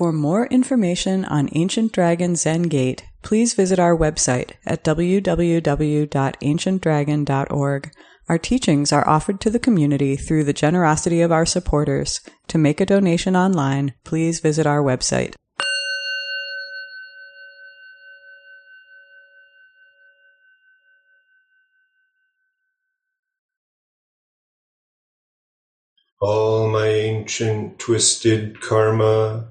For more information on Ancient Dragon Zen Gate, please visit our website at www.ancientdragon.org. Our teachings are offered to the community through the generosity of our supporters. To make a donation online, please visit our website. All my ancient twisted karma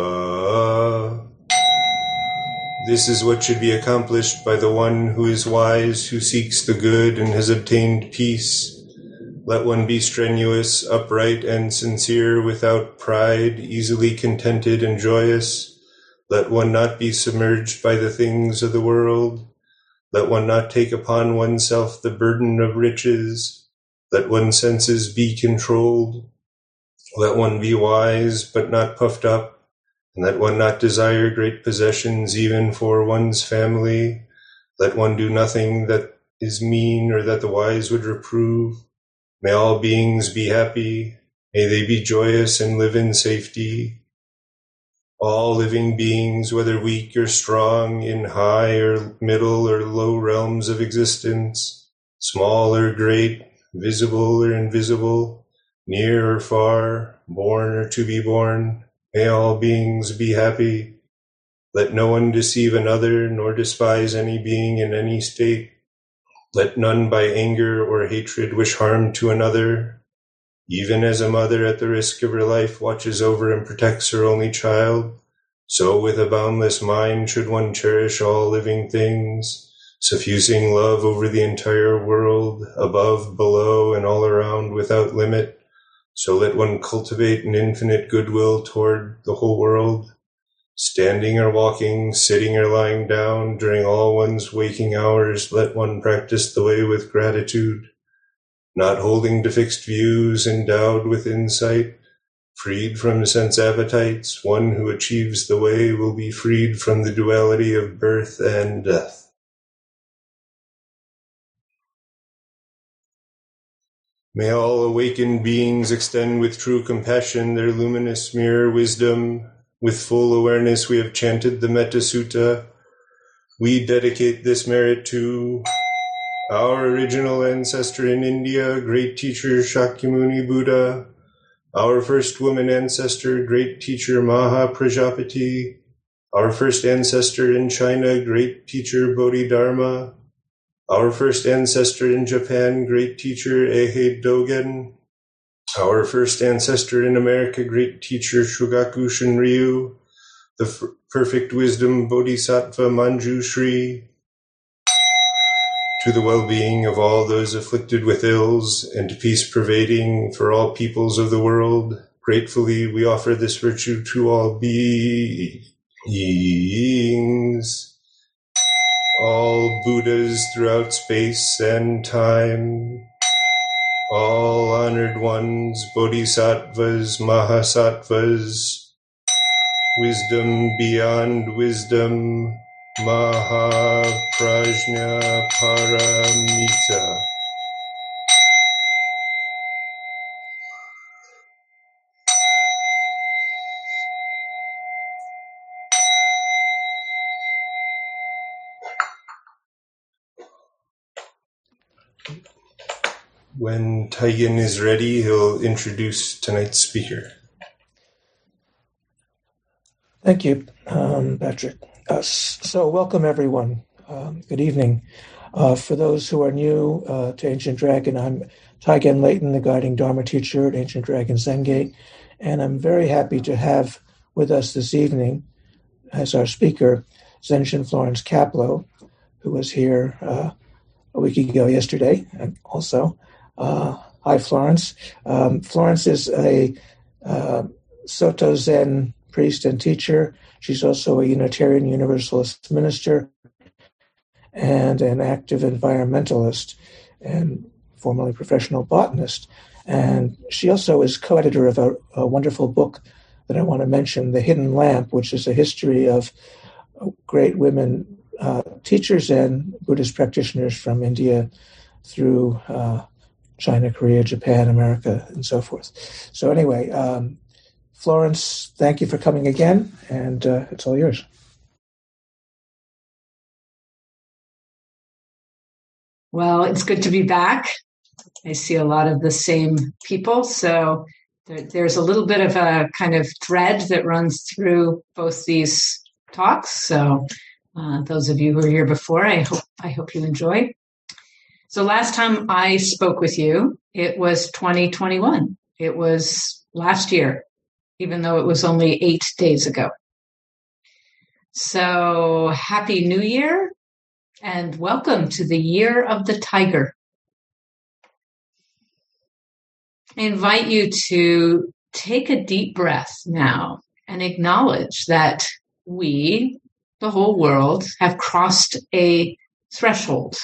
this is what should be accomplished by the one who is wise, who seeks the good and has obtained peace. Let one be strenuous, upright, and sincere, without pride, easily contented and joyous. Let one not be submerged by the things of the world. Let one not take upon oneself the burden of riches. Let one's senses be controlled. Let one be wise, but not puffed up and let one not desire great possessions even for one's family. Let one do nothing that is mean or that the wise would reprove. May all beings be happy. May they be joyous and live in safety. All living beings, whether weak or strong, in high or middle or low realms of existence, small or great, visible or invisible, near or far, born or to be born, May all beings be happy. Let no one deceive another, nor despise any being in any state. Let none by anger or hatred wish harm to another. Even as a mother at the risk of her life watches over and protects her only child, so with a boundless mind should one cherish all living things, suffusing love over the entire world, above, below, and all around without limit so let one cultivate an infinite goodwill toward the whole world, standing or walking, sitting or lying down, during all one's waking hours, let one practice the way with gratitude, not holding to fixed views, endowed with insight, freed from sense appetites, one who achieves the way will be freed from the duality of birth and death. May all awakened beings extend with true compassion their luminous mirror wisdom. With full awareness, we have chanted the Metta Sutta. We dedicate this merit to our original ancestor in India, great teacher Shakyamuni Buddha, our first woman ancestor, great teacher Maha Prajapati, our first ancestor in China, great teacher Bodhidharma, our first ancestor in Japan, great teacher Eihei Dogen. Our first ancestor in America, great teacher Shogaku Shunryu. The f- perfect wisdom Bodhisattva Manjushri. To the well-being of all those afflicted with ills and peace pervading for all peoples of the world. Gratefully, we offer this virtue to all beings Buddhas throughout space and time, all honored ones, bodhisattvas, mahasattvas, wisdom beyond wisdom, mahaprajna paramita. When Taigen is ready, he'll introduce tonight's speaker. Thank you, um, Patrick. Uh, so, welcome everyone. Um, good evening. Uh, for those who are new uh, to Ancient Dragon, I'm Taigen Leighton, the guiding Dharma teacher at Ancient Dragon Zengate, and I'm very happy to have with us this evening as our speaker Zenshin Florence Caplow, who was here uh, a week ago yesterday and also. Uh, hi, Florence. Um, Florence is a uh, Soto Zen priest and teacher. She's also a Unitarian Universalist minister and an active environmentalist and formerly professional botanist. And she also is co editor of a, a, wonderful book that I want to mention, The Hidden Lamp, which is a history of great women uh, teachers and Buddhist practitioners from India through uh, China, Korea, Japan, America, and so forth. So, anyway, um, Florence, thank you for coming again, and uh, it's all yours. Well, it's good to be back. I see a lot of the same people. So there, there's a little bit of a kind of thread that runs through both these talks. So uh, those of you who were here before, I hope I hope you enjoy. So last time I spoke with you, it was 2021. It was last year, even though it was only eight days ago. So happy New Year and welcome to the Year of the Tiger. I invite you to take a deep breath now and acknowledge that we, the whole world, have crossed a threshold,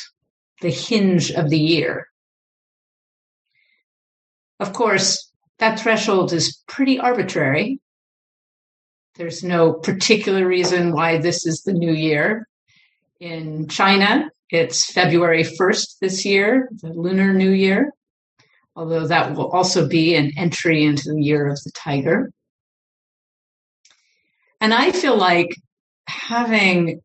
the hinge of the year. Of course, that threshold is pretty arbitrary. There's no particular reason why this is the new year. In China, it's February 1st this year, the Lunar New Year, although that will also be an entry into the year of the tiger. And I feel like having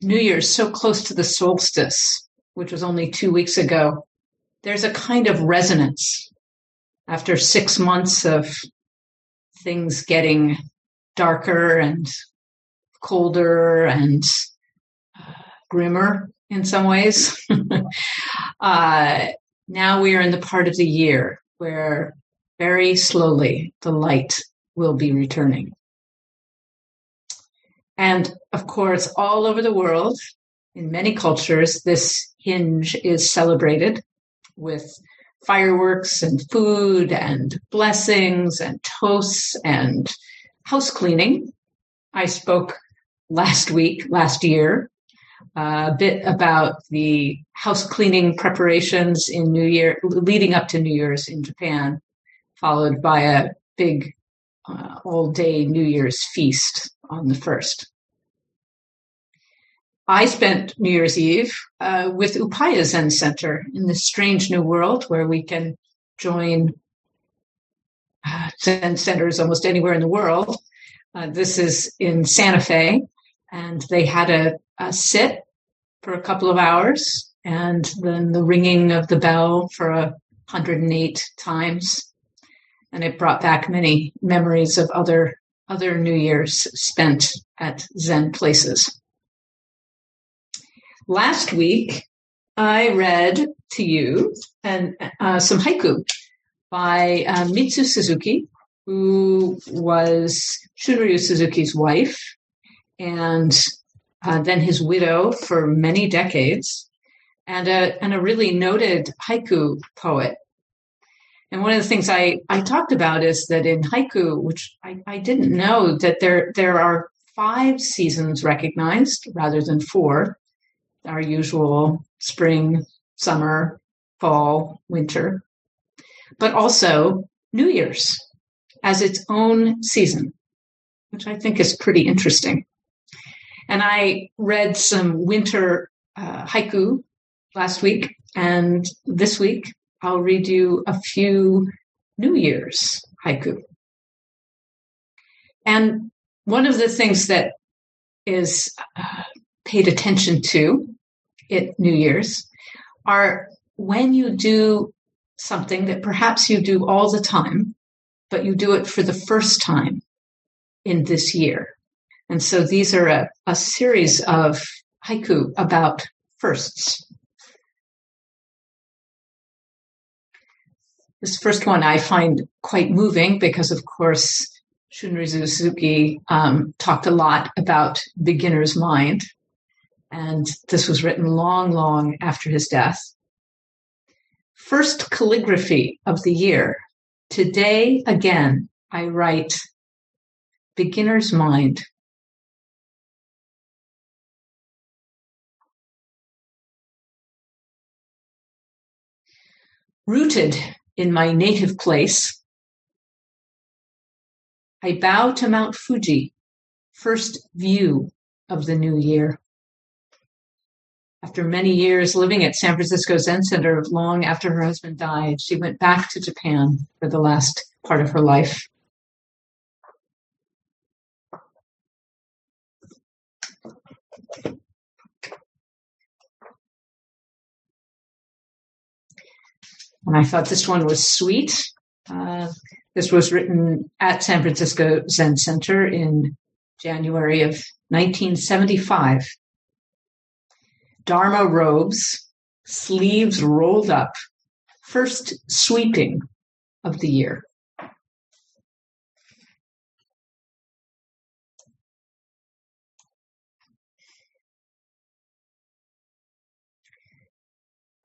New Year's so close to the solstice, which was only two weeks ago, there's a kind of resonance after six months of things getting darker and colder and uh, grimmer in some ways. uh, now we are in the part of the year where very slowly the light will be returning. And of course, all over the world, in many cultures, this hinge is celebrated with fireworks and food and blessings and toasts and house cleaning. I spoke last week, last year, a bit about the house cleaning preparations in New Year, leading up to New Year's in Japan, followed by a big uh, all day New Year's feast on the first. I spent New Year's Eve uh, with Upaya Zen Center in this strange new world where we can join uh, Zen centers almost anywhere in the world. Uh, this is in Santa Fe, and they had a, a, sit for a couple of hours, and then the ringing of the bell for a 108 times, and it brought back many memories of other other New Year's spent at Zen places. Last week, I read to you and uh, some haiku by uh, Mitsu Suzuki, who was Shunryu Suzuki's wife and uh, then his widow for many decades, and a, and a really noted haiku poet. And one of the things I, I talked about is that in haiku, which I, I didn't know, that there there are five seasons recognized rather than four. Our usual spring, summer, fall, winter, but also New Year's as its own season, which I think is pretty interesting. And I read some winter uh, haiku last week, and this week I'll read you a few New Year's haiku. And one of the things that is uh, paid attention to at New Year's are when you do something that perhaps you do all the time, but you do it for the first time in this year. And so these are a, a series of haiku about firsts. This first one I find quite moving because, of course, Shunryu Suzuki um, talked a lot about beginner's mind, and this was written long, long after his death. First calligraphy of the year. Today, again, I write beginner's mind. Rooted in my native place, I bow to Mount Fuji, first view of the new year. After many years living at San Francisco Zen Center, long after her husband died, she went back to Japan for the last part of her life. And I thought this one was sweet. Uh, this was written at San Francisco Zen Center in January of 1975. Dharma robes, sleeves rolled up, first sweeping of the year.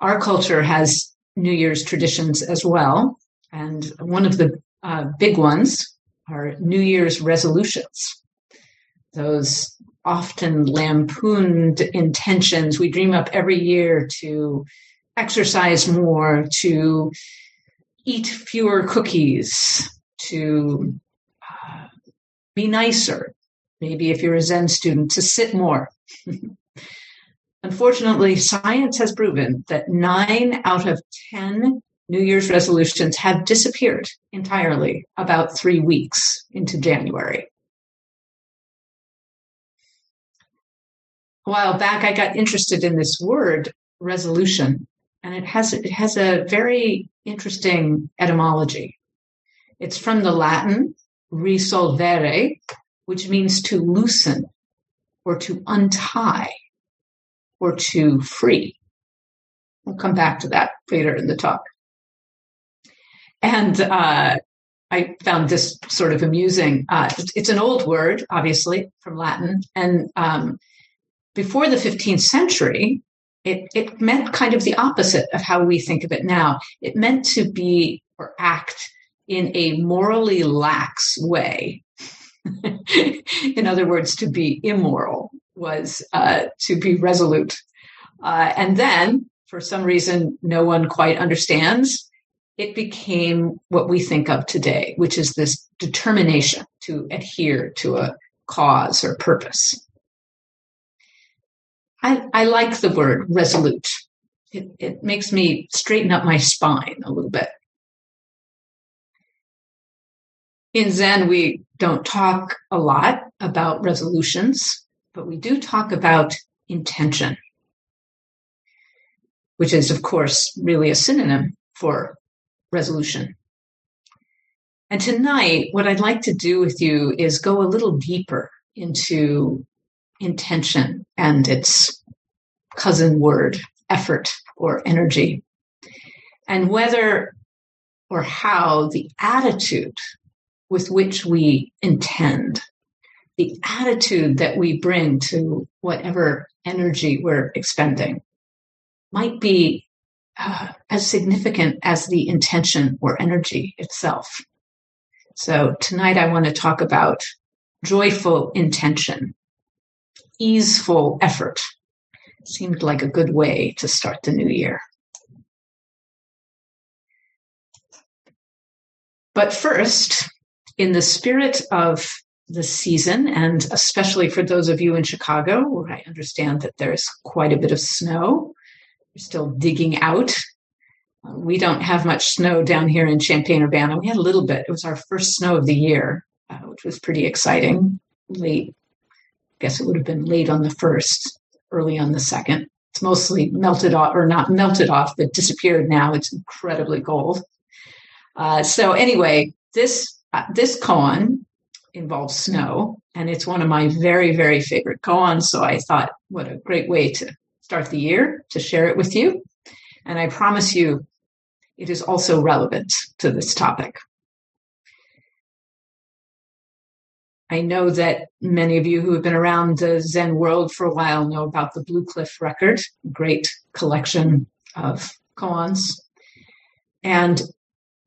Our culture has New Year's traditions as well. And one of the uh, big ones are New Year's resolutions. Those often lampooned intentions we dream up every year to exercise more, to eat fewer cookies, to uh, be nicer. Maybe if you're a Zen student, to sit more. Unfortunately, science has proven that nine out of 10 New Year's resolutions have disappeared entirely about three weeks into January. A while back, I got interested in this word resolution, and it has, it has a very interesting etymology. It's from the Latin resolvere, which means to loosen or to untie or to free. We'll come back to that later in the talk. And uh, I found this sort of amusing. Uh, it's, it's, an old word, obviously, from Latin. And um, before the 15th century, it, it meant kind of the opposite of how we think of it now. It meant to be or act in a morally lax way. in other words, to be immoral was uh, to be resolute. Uh, and then, for some reason no one quite understands, it became what we think of today, which is this determination to adhere to a cause or purpose. I, I like the word resolute. It, it makes me straighten up my spine a little bit. In Zen, we don't talk a lot about resolutions but we do talk about intention, which is, of course, really a synonym for resolution. And tonight, what I'd like to do with you is go a little deeper into intention and its cousin word, effort or energy, and whether or how the attitude with which we intend the attitude that we bring to whatever energy we're expending might be uh, as significant as the intention or energy itself. So tonight I want to talk about joyful intention, easeful effort. Seemed like a good way to start the new year. But first, in the spirit of the season, and especially for those of you in Chicago, where I understand that there's quite a bit of snow. We're still digging out. Uh, we don't have much snow down here in Champaign Urbana. We had a little bit. It was our first snow of the year, uh, which was pretty exciting. Late, I guess it would have been late on the first, early on the second. It's mostly melted off, or not melted off, but disappeared now. It's incredibly cold. Uh, so anyway, this uh, this koan involves snow, and it's one of my very, very favorite koans. So I thought, what a great way to start the year to share it with you. And I promise you, it is also relevant to this topic. I know that many of you who have been around the Zen world for a while know about the Blue Cliff record, great collection of koans. And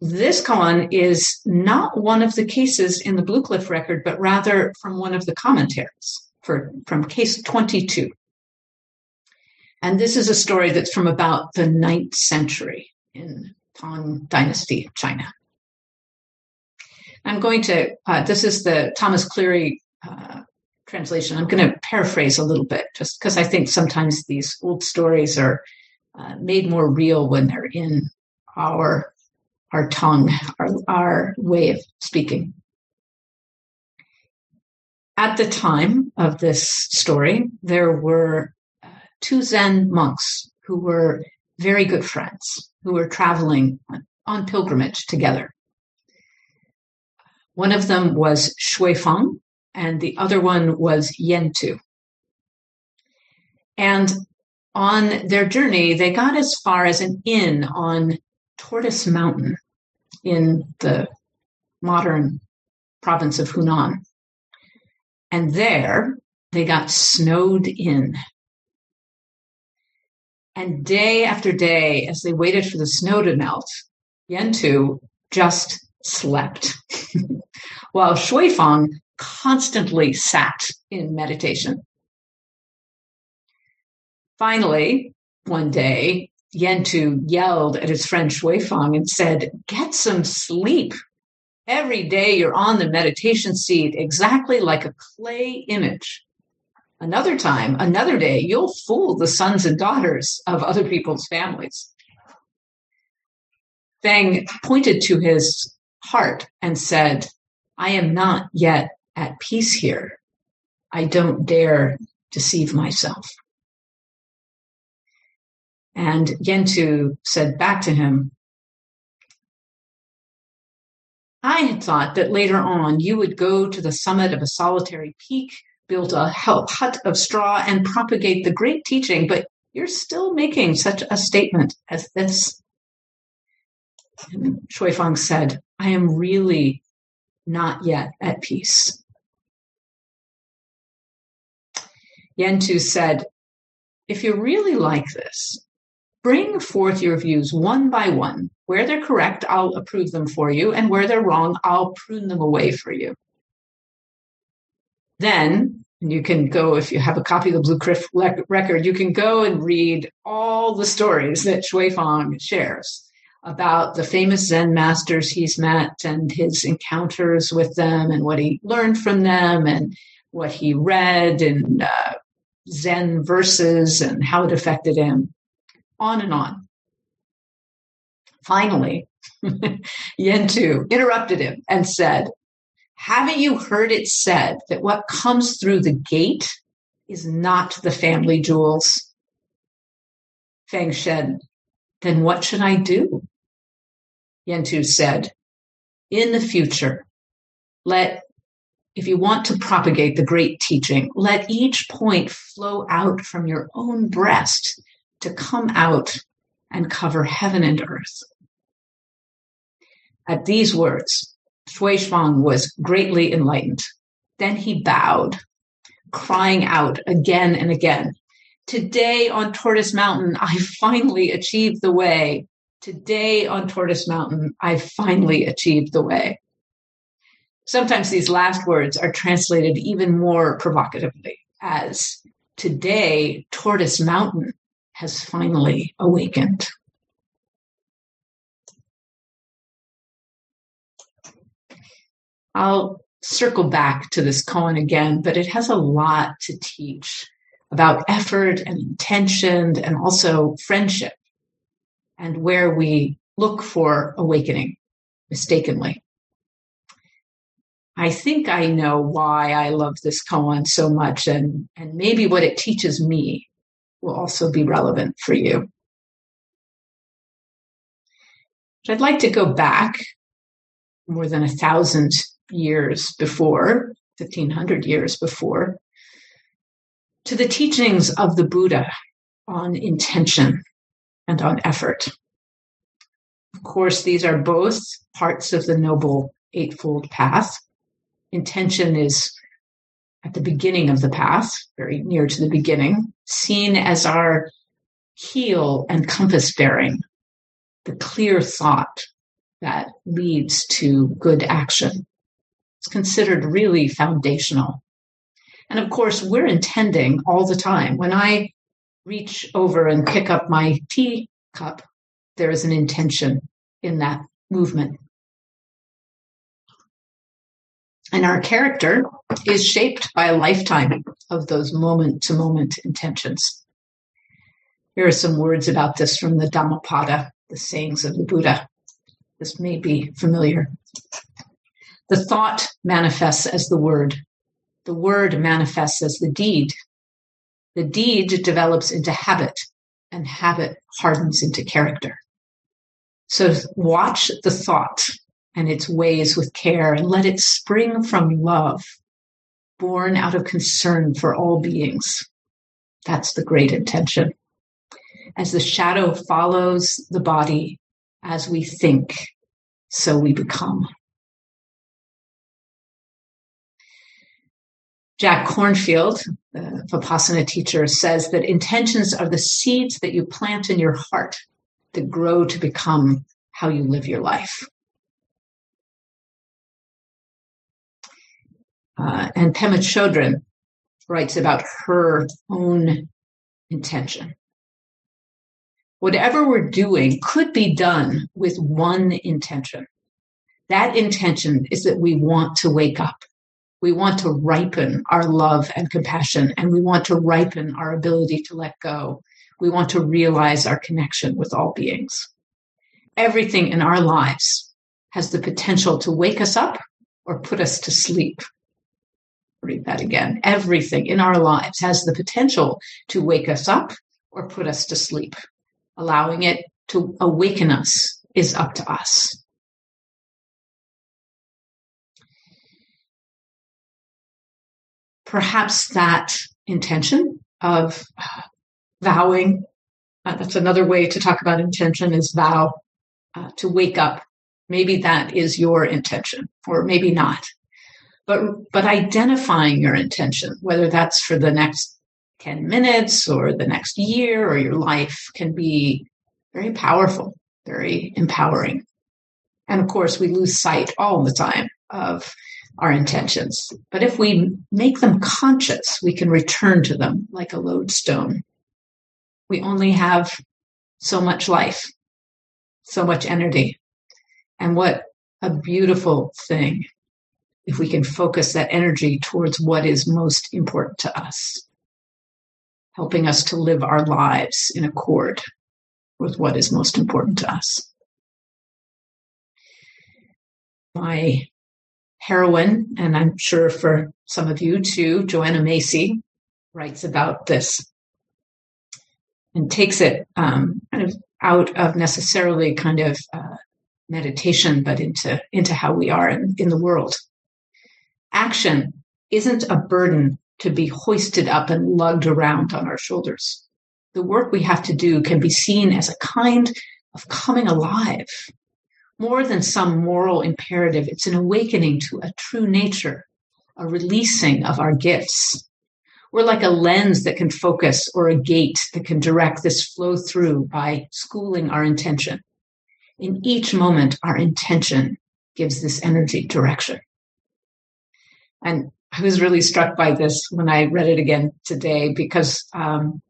this koan is not one of the cases in the Blue Cliff record, but rather from one of the commentaries for, from case 22. And this is a story that's from about the ninth century in Tang Dynasty, China. I'm going to, uh, this is the Thomas Cleary uh, translation. I'm going to paraphrase a little bit just because I think sometimes these old stories are uh, made more real when they're in our our tongue, our, our way of speaking. At the time of this story, there were uh, two Zen monks who were very good friends, who were traveling on, on pilgrimage together. One of them was Shui Feng, and the other one was Yen Tu. And on their journey, they got as far as an inn on Tortoise Mountain in the modern province of Hunan. And there they got snowed in. And day after day, as they waited for the snow to melt, Yen Tu just slept, while Shuifeng constantly sat in meditation. Finally, one day, Yen Tu yelled at his friend Shuifeng and said, Get some sleep. Every day you're on the meditation seat exactly like a clay image. Another time, another day, you'll fool the sons and daughters of other people's families. Feng pointed to his heart and said, I am not yet at peace here. I don't dare deceive myself. And Yen Tu said back to him, I had thought that later on you would go to the summit of a solitary peak, build a hut of straw, and propagate the great teaching, but you're still making such a statement as this. And Shuifeng said, I am really not yet at peace. Yen Tu said, if you're really like this, bring forth your views one by one. Where they're correct, I'll approve them for you, and where they're wrong, I'll prune them away for you. Then, you can go, if you have a copy of the Blue Cliff record, you can go and read all the stories that Shui Feng shares about the famous Zen masters he's met and his encounters with them and what he learned from them and what he read and uh, Zen verses and how it affected him, on and on. Finally, Yen Tu interrupted him and said, Haven't you heard it said that what comes through the gate is not the family jewels? Feng Shen, Then what should I do? Yen Tu said, in the future, let, if you want to propagate the great teaching, let each point flow out from your own breast to come out and cover heaven and earth. At these words, Shui Feng was greatly enlightened. Then he bowed, crying out again and again, Today on Tortoise Mountain, I finally achieved the way. Today on Tortoise Mountain, I finally achieved the way. Sometimes these last words are translated even more provocatively as Today, Tortoise Mountain has finally awakened. I'll circle back to this koan again, but it has a lot to teach about effort and intention and also friendship and where we look for awakening mistakenly. I think I know why I love this koan so much, and, and maybe what it teaches me will also be relevant for you. I'd like to go back more than a thousand years before, 1500 years before, to the teachings of the Buddha on intention and on effort. Of course, these are both parts of the Noble Eightfold Path. Intention is at the beginning of the path, very near to the beginning, seen as our heel and compass bearing, the clear thought that leads to good action. It's considered really foundational. And of course, we're intending all the time. When I reach over and pick up my tea cup, there is an intention in that movement. And our character is shaped by a lifetime of those moment to moment intentions. Here are some words about this from the Dhammapada, the sayings of the Buddha. This may be familiar. The thought manifests as the word. The word manifests as the deed. The deed develops into habit, and habit hardens into character. So watch the thought and its ways with care and let it spring from love, born out of concern for all beings. That's the great intention. As the shadow follows the body, as we think, so we become. Jack Kornfield, the Vipassana teacher, says that intentions are the seeds that you plant in your heart that grow to become how you live your life. Uh, and Pema Chodron writes about her own intention. Whatever we're doing could be done with one intention. That intention is that we want to wake up. We want to ripen our love and compassion, and we want to ripen our ability to let go. We want to realize our connection with all beings. Everything in our lives has the potential to wake us up or put us to sleep read that again. Everything in our lives has the potential to wake us up or put us to sleep. Allowing it to awaken us is up to us. Perhaps that intention of vowing, uh, that's another way to talk about intention is vow uh, to wake up. Maybe that is your intention, or maybe not but but identifying your intention whether that's for the next 10 minutes or the next year or your life can be very powerful very empowering. And of course we lose sight all the time of our intentions. But if we make them conscious we can return to them like a lodestone. We only have so much life so much energy. And what a beautiful thing if we can focus that energy towards what is most important to us, helping us to live our lives in accord with what is most important to us. My heroine, and I'm sure for some of you too, Joanna Macy, writes about this and takes it um, kind of out of necessarily kind of uh, meditation, but into into how we are in, in the world action isn't a burden to be hoisted up and lugged around on our shoulders. The work we have to do can be seen as a kind of coming alive. More than some moral imperative, it's an awakening to a true nature, a releasing of our gifts. We're like a lens that can focus or a gate that can direct this flow through by schooling our intention. In each moment, our intention gives this energy direction. And I was really struck by this when I read it again today because um,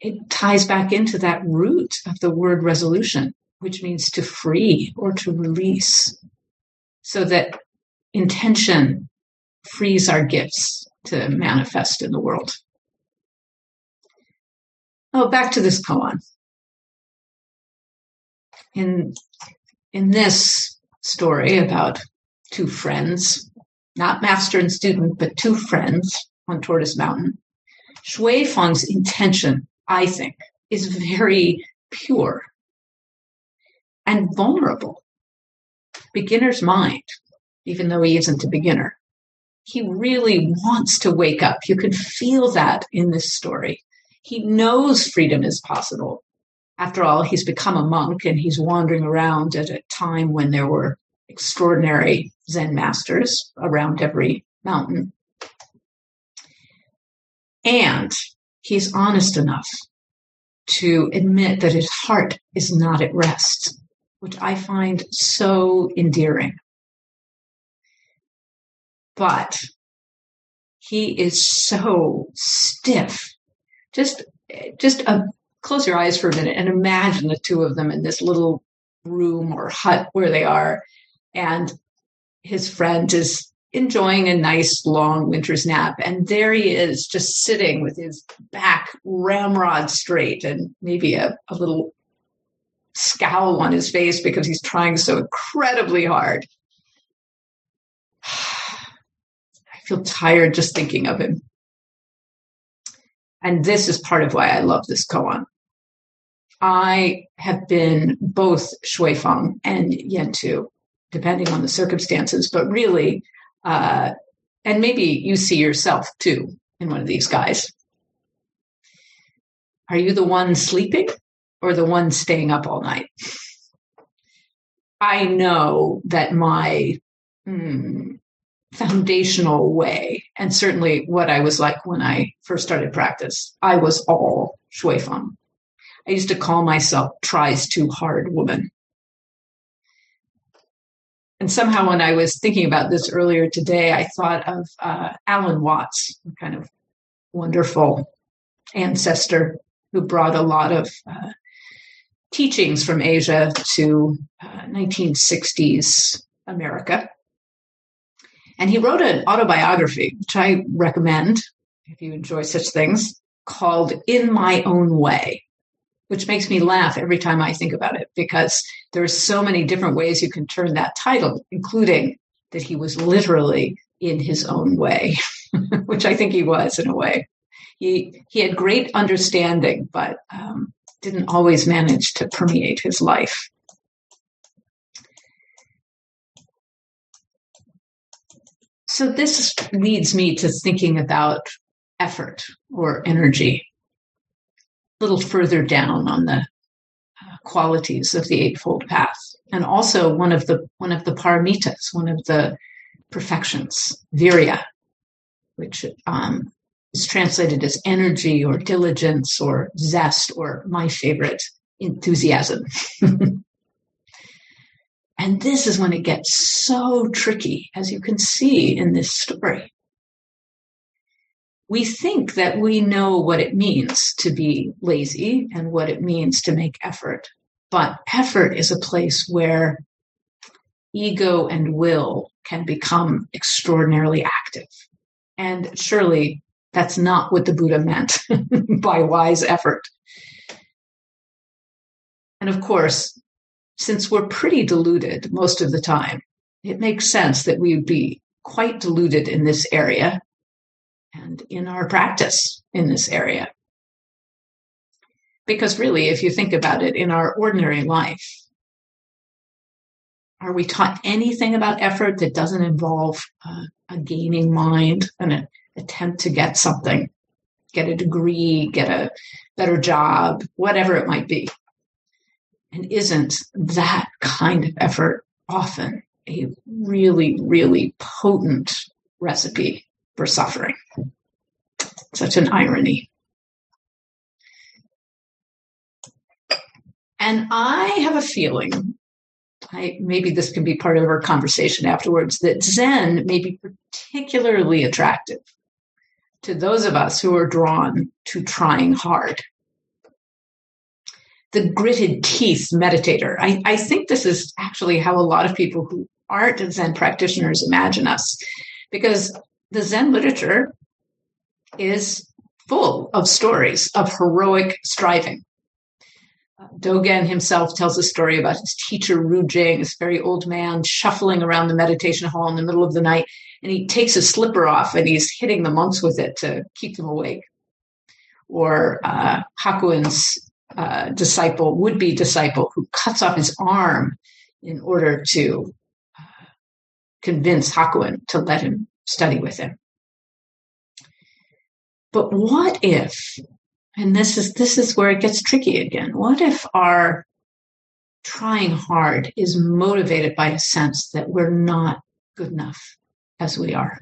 it ties back into that root of the word resolution, which means to free or to release, so that intention frees our gifts to manifest in the world. Oh, back to this koan. In in this story about two friends not master and student, but two friends on Tortoise Mountain. Shui Feng's intention, I think, is very pure and vulnerable. Beginner's mind, even though he isn't a beginner. He really wants to wake up. You can feel that in this story. He knows freedom is possible. After all, he's become a monk and he's wandering around at a time when there were extraordinary Zen masters around every mountain. And he's honest enough to admit that his heart is not at rest, which I find so endearing. But he is so stiff. Just, just a, close your eyes for a minute and imagine the two of them in this little room or hut where they are. And his friend is enjoying a nice long winter's nap. And there he is, just sitting with his back ramrod straight and maybe a, a little scowl on his face because he's trying so incredibly hard. I feel tired just thinking of him. And this is part of why I love this koan. I have been both Shui Feng and Yantu, depending on the circumstances, but really uh, and maybe you see yourself too in one of these guys. Are you the one sleeping or the one staying up all night? I know that my hmm, foundational way, and certainly what I was like when I first started practice, I was all shui feng. I used to call myself tries too hard woman and somehow, when I was thinking about this earlier today, I thought of uh, Alan Watts, a kind of wonderful ancestor who brought a lot of uh, teachings from Asia to uh, 1960s America. And he wrote an autobiography, which I recommend if you enjoy such things, called In My Own Way which makes me laugh every time I think about it because there are so many different ways you can turn that title, including that he was literally in his own way, which I think he was in a way. He he had great understanding, but um, didn't always manage to permeate his life. So this leads me to thinking about effort or energy little further down on the uh, qualities of the Eightfold Path, and also one of the one of the paramitas, one of the perfections, virya, which um, is translated as energy or diligence or zest or my favorite, enthusiasm. and this is when it gets so tricky, as you can see in this story we think that we know what it means to be lazy and what it means to make effort. But effort is a place where ego and will can become extraordinarily active. And surely that's not what the Buddha meant by wise effort. And of course, since we're pretty deluded most of the time, it makes sense that we would be quite deluded in this area and in our practice in this area. Because really, if you think about it, in our ordinary life, are we taught anything about effort that doesn't involve uh, a gaining mind, and an attempt to get something, get a degree, get a better job, whatever it might be? And isn't that kind of effort often a really, really potent recipe suffering. Such an irony. And I have a feeling, I, maybe this can be part of our conversation afterwards, that Zen may be particularly attractive to those of us who are drawn to trying hard. The gritted teeth meditator. I, I think this is actually how a lot of people who aren't Zen practitioners imagine us, because the Zen literature is full of stories of heroic striving. Dogen himself tells a story about his teacher Rujing, this very old man, shuffling around the meditation hall in the middle of the night, and he takes his slipper off and he's hitting the monks with it to keep them awake. Or uh, Hakuin's uh, disciple, would-be disciple, who cuts off his arm in order to uh, convince Hakuin to let him study with him. But what if and this is this is where it gets tricky again. What if our trying hard is motivated by a sense that we're not good enough as we are?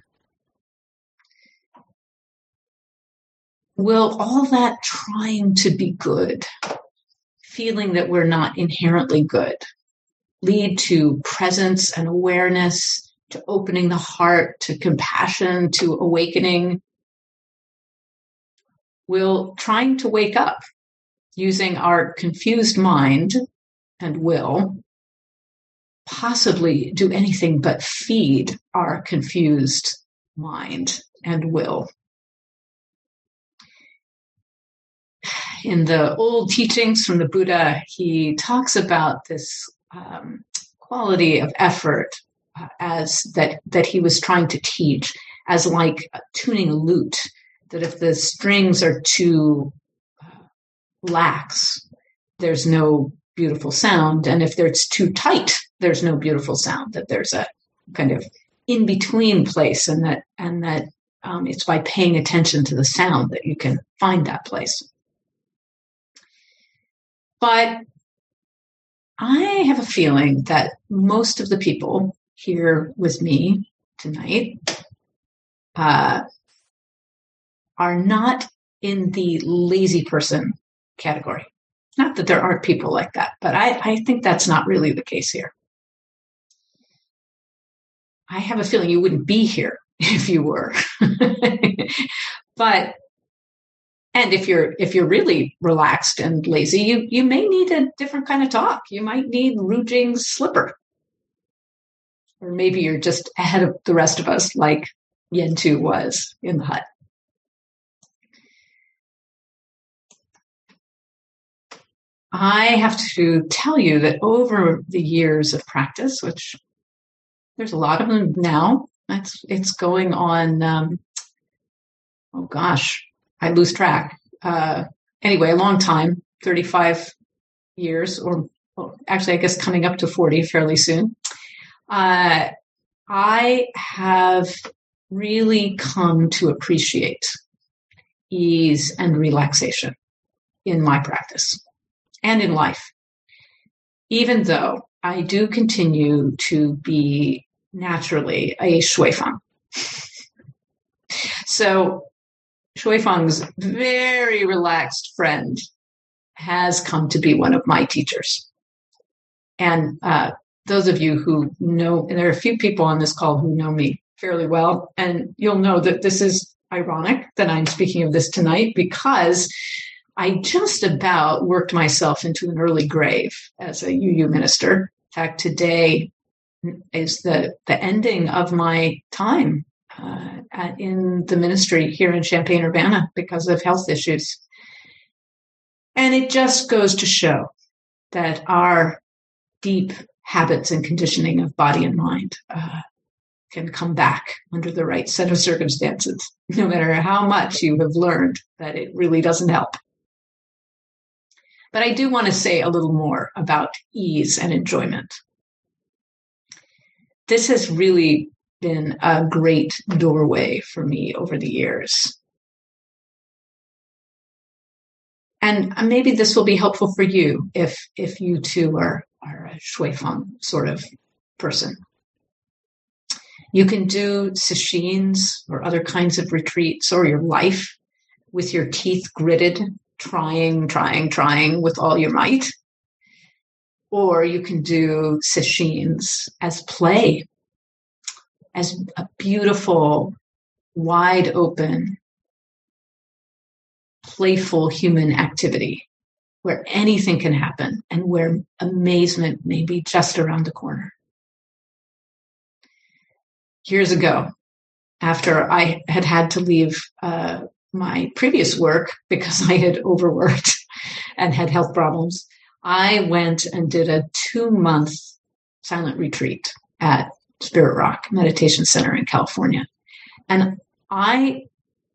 Will all that trying to be good, feeling that we're not inherently good, lead to presence and awareness, to opening the heart, to compassion, to awakening? Will trying to wake up using our confused mind and will possibly do anything but feed our confused mind and will. In the old teachings from the Buddha, he talks about this um, quality of effort as that that he was trying to teach as like tuning a lute. That if the strings are too uh, lax, there's no beautiful sound. And if it's too tight, there's no beautiful sound, that there's a kind of in between place and that, and that um, it's by paying attention to the sound that you can find that place. But I have a feeling that most of the people here with me tonight uh, are not in the lazy person category. Not that there aren't people like that, but I, I think that's not really the case here. I have a feeling you wouldn't be here if you were. but and if you're if you're really relaxed and lazy, you you may need a different kind of talk. You might need Rujing's slipper. Or maybe you're just ahead of the rest of us like Yantu was in the hut. I have to tell you that over the years of practice, which there's a lot of them now, it's it's going on. Um, oh gosh, I lose track. Uh, anyway, a long time, 35 years, or well, actually, I guess coming up to 40 fairly soon. Uh, I have really come to appreciate ease and relaxation in my practice and in life. Even though I do continue to be naturally a Shuifeng. so Shuifeng's very relaxed friend has come to be one of my teachers. And uh, those of you who know, and there are a few people on this call who know me fairly well, and you'll know that this is ironic that I'm speaking of this tonight because I just about worked myself into an early grave as a UU minister. In fact, today is the, the ending of my time uh, in the ministry here in Champaign Urbana because of health issues. And it just goes to show that our deep habits and conditioning of body and mind uh, can come back under the right set of circumstances, no matter how much you have learned that it really doesn't help. But I do want to say a little more about ease and enjoyment. This has really been a great doorway for me over the years. And maybe this will be helpful for you if, if you too are, are a shui Shuifeng sort of person. You can do sesshins or other kinds of retreats or your life with your teeth gritted trying, trying, trying with all your might. Or you can do sesshins as play, as a beautiful, wide open, playful human activity where anything can happen and where amazement may be just around the corner. Years ago, after I had had to leave uh, my previous work because I had overworked and had health problems, I went and did a two month silent retreat at Spirit Rock Meditation Center in California. And I,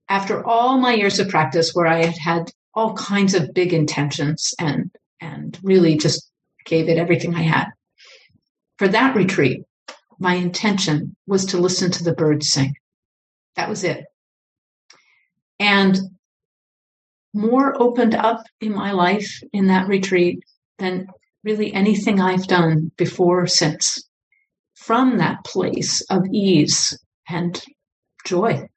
after all my years of practice where I had had all kinds of big intentions and, and really just gave it everything I had, for that retreat, my intention was to listen to the birds sing. That was it. And more opened up in my life in that retreat than really anything I've done before or since. From that place of ease and joy.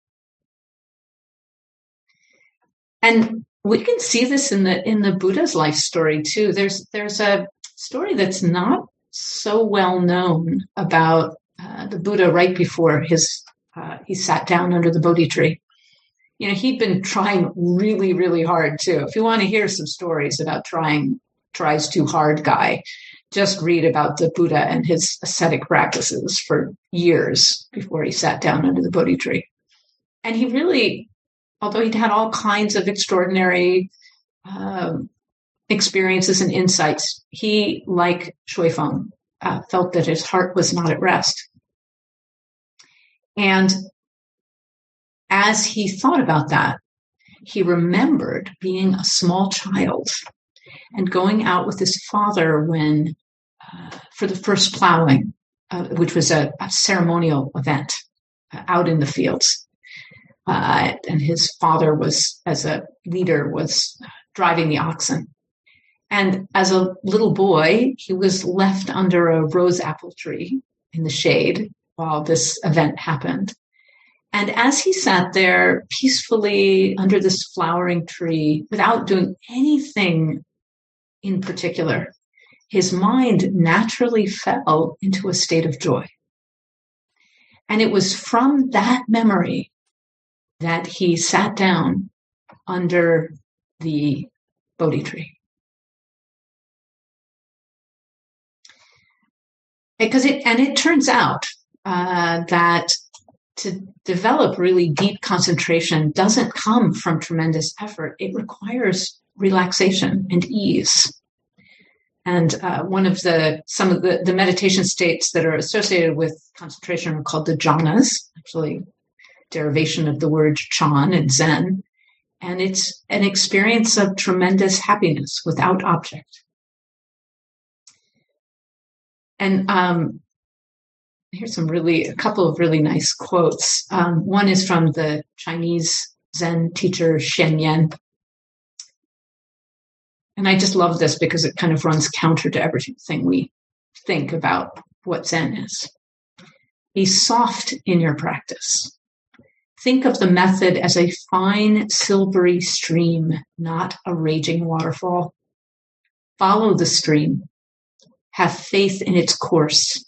And we can see this in the in the Buddha's life story too. There's there's a story that's not so well known about uh, the Buddha right before his uh, he sat down under the Bodhi tree. You know, he'd been trying really, really hard too. If you want to hear some stories about trying tries too hard guy, just read about the Buddha and his ascetic practices for years before he sat down under the Bodhi tree. And he really, although he'd had all kinds of extraordinary um, experiences and insights, he, like Shui Feng, uh, felt that his heart was not at rest. And as he thought about that, he remembered being a small child and going out with his father when, uh, for the first plowing, uh, which was a, a ceremonial event uh, out in the fields. Uh, and his father was, as a leader, was driving the oxen. And as a little boy, he was left under a rose apple tree in the shade while this event happened. And as he sat there peacefully under this flowering tree without doing anything in particular, his mind naturally fell into a state of joy. And it was from that memory that he sat down under the Bodhi tree. Because it, and it turns out uh, that to develop really deep concentration doesn't come from tremendous effort. It requires relaxation and ease. And uh, one of the some of the, the meditation states that are associated with concentration are called the jhanas, actually derivation of the word chan in Zen. And it's an experience of tremendous happiness without object. And um, here's some really a couple of really nice quotes. Um, one is from the Chinese Zen teacher Sheng Yen, and I just love this because it kind of runs counter to everything we think about what Zen is. Be soft in your practice. Think of the method as a fine silvery stream, not a raging waterfall. Follow the stream. Have faith in its course.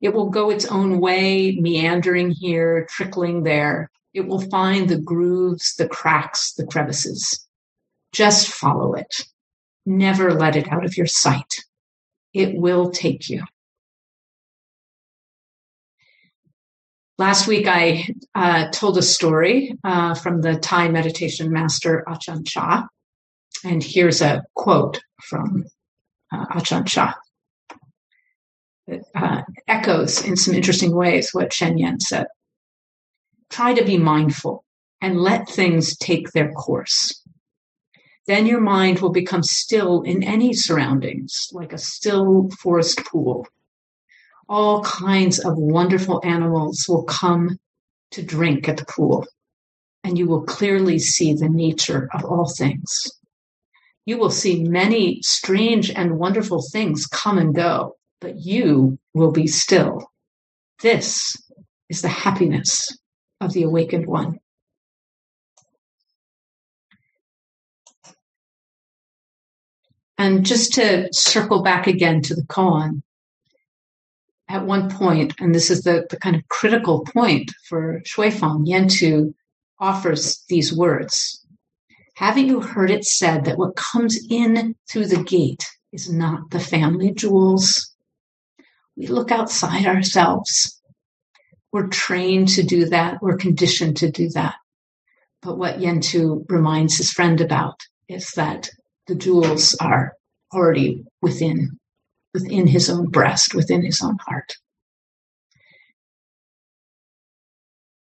It will go its own way, meandering here, trickling there. It will find the grooves, the cracks, the crevices. Just follow it. Never let it out of your sight. It will take you. Last week, I uh, told a story uh, from the Thai meditation master Ajahn Chah. And here's a quote from uh, Ajahn Chah. It uh, echoes in some interesting ways what Sheng Yen said. Try to be mindful and let things take their course then your mind will become still in any surroundings, like a still forest pool. All kinds of wonderful animals will come to drink at the pool, and you will clearly see the nature of all things. You will see many strange and wonderful things come and go, but you will be still. This is the happiness of the awakened one. And just to circle back again to the koan, at one point, and this is the, the kind of critical point for Shuifeng, Yantu offers these words. Haven't you heard it said that what comes in through the gate is not the family jewels? We look outside ourselves. We're trained to do that. We're conditioned to do that. But what Yantu reminds his friend about is that the jewels are already within within his own breast, within his own heart.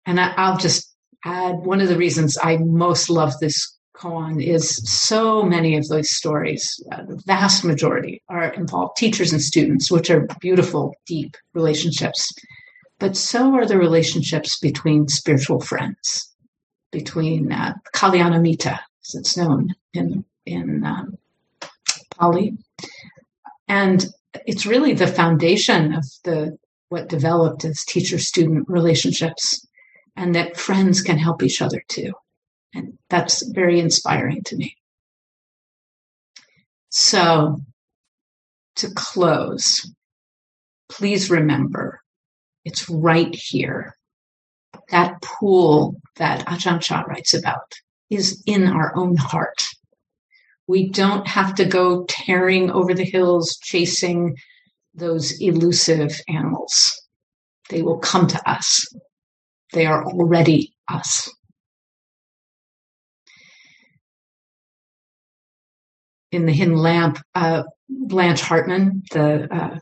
And I, will just add one of the reasons I most love this koan is so many of those stories, uh, the vast majority are involved teachers and students, which are beautiful, deep relationships. But so are the relationships between spiritual friends, between uh, Kalyanamitta, as it's known in in um, Pali, and it's really the foundation of the what developed as teacher-student relationships, and that friends can help each other too, and that's very inspiring to me. So, to close, please remember it's right here. That pool that Ajahn Chah writes about is in our own heart. We don't have to go tearing over the hills chasing those elusive animals. They will come to us. They are already us. In the hidden lamp, uh, Blanche Hartman, the uh,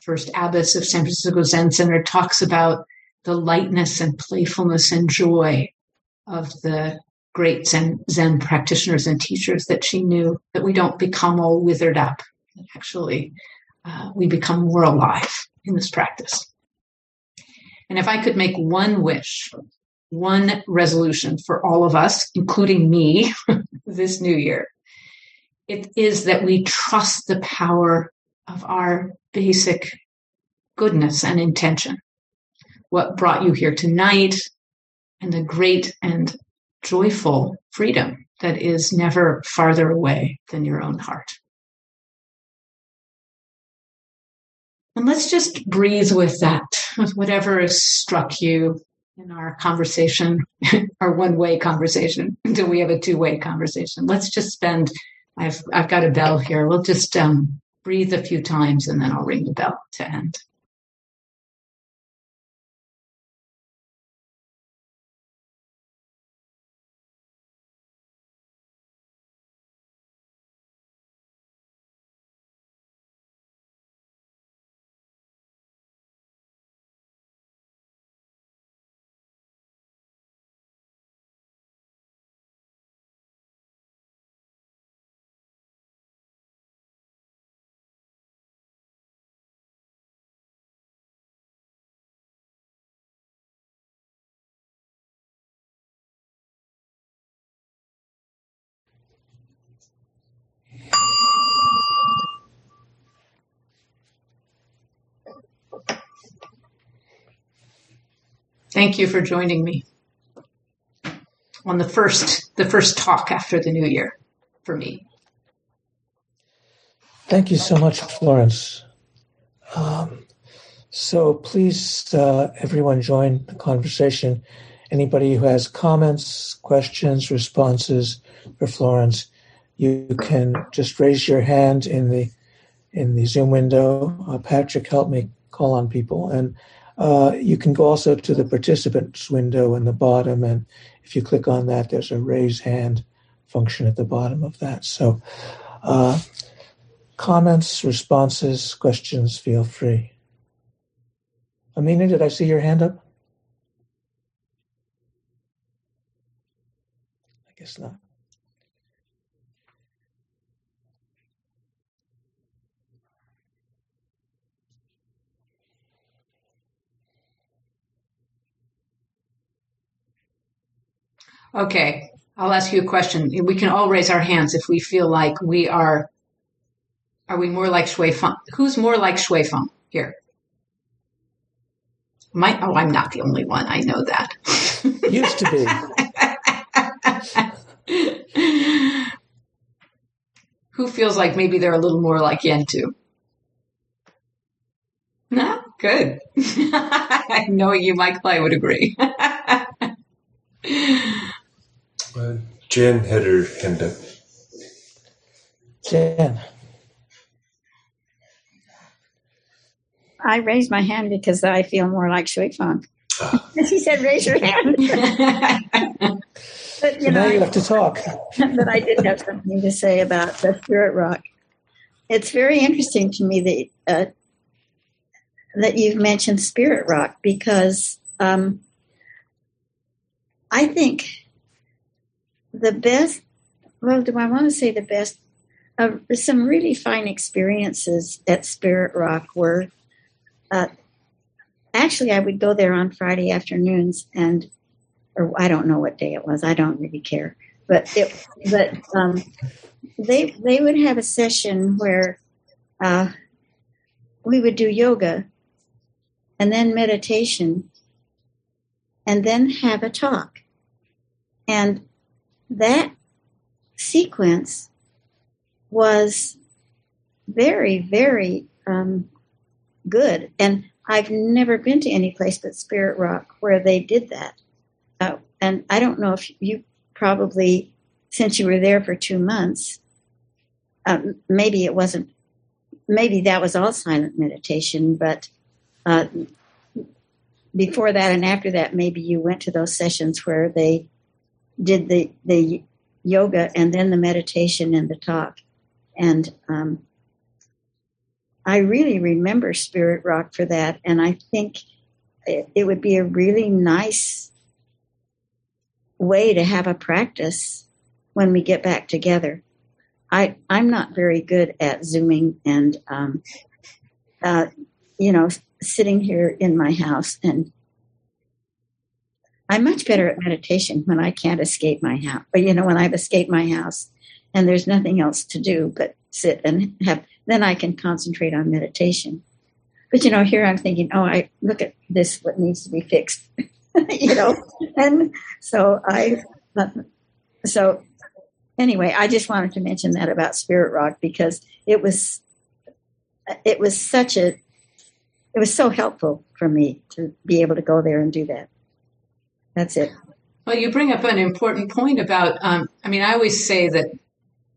first abbess of San Francisco Zen Center, talks about the lightness and playfulness and joy of the great Zen, Zen practitioners and teachers that she knew, that we don't become all withered up. Actually, uh, we become more alive in this practice. And if I could make one wish, one resolution for all of us, including me, this new year, it is that we trust the power of our basic goodness and intention. What brought you here tonight and the great and joyful freedom that is never farther away than your own heart. And let's just breathe with that, with whatever has struck you in our conversation, our one way conversation, until we have a two way conversation. Let's just spend, I've, I've got a bell here. We'll just um, breathe a few times and then I'll ring the bell to end. Thank you for joining me on the first the first talk after the new year for me. Thank you so much, Florence. Um, so please, uh, everyone, join the conversation. Anybody who has comments, questions, responses for Florence, you can just raise your hand in the in the Zoom window. Uh, Patrick, help me call on people, and uh, you can go also to the participants window in the bottom, and if you click on that, there's a raise hand function at the bottom of that. So, uh, comments, responses, questions, feel free. Amina, did I see your hand up? I guess not. Okay, I'll ask you a question. We can all raise our hands if we feel like we are. Are we more like Shui Feng? Who's more like Shui Feng here? My, oh, I'm not the only one. I know that. Used to be. Who feels like maybe they're a little more like Yantu? No, good. I know you, Mike I would agree. Uh, Jen had her hand up. Jen. I raised my hand because I feel more like Shui Feng. Ah. she said, raise your hand. but, you so know, now you have to talk. but I did have something to say about the Spirit Rock. It's very interesting to me that uh, that you've mentioned Spirit Rock because um, I think the best, well, do I want to say the best? Uh, some really fine experiences at Spirit Rock were uh, actually, I would go there on Friday afternoons and, or I don't know what day it was, I don't really care. but it, but um, they they would have a session where uh, we would do yoga and then meditation and then have a talk. And that sequence was very, very um, good. And I've never been to any place but Spirit Rock where they did that. Uh, and I don't know if you probably, since you were there for two months, um, maybe it wasn't, maybe that was all silent meditation, but uh, before that and after that, maybe you went to those sessions where they did the, the yoga and then the meditation and the talk. And um, I really remember Spirit Rock for that. And I think it, it would be a really nice way to have a practice when we get back together. I, I'm not very good at Zooming and, um, uh, you know, sitting here in my house and I'm much better at meditation when I can't escape my house. But you know, when I've escaped my house and there's nothing else to do but sit and have, then I can concentrate on meditation. But you know, here I'm thinking, oh, I look at this, what needs to be fixed, you know, and so I, so anyway, I just wanted to mention that about Spirit Rock because it was, it was such a, it was so helpful for me to be able to go there and do that. That's it. Well, you bring up an important point about, um, I mean, I always say that